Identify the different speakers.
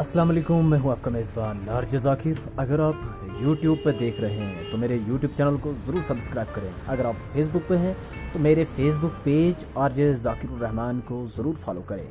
Speaker 1: السلام علیکم، میں ہوں آپ کا میزبان نارج ذاکر اگر آپ یوٹیوب پہ دیکھ رہے ہیں تو میرے یوٹیوب چینل کو ضرور سبسکرائب کریں۔ اگر آپ فیس بک پہ ہیں تو میرے facebook page R J Zakir ur-Rahman کو ضرور فالو کریں۔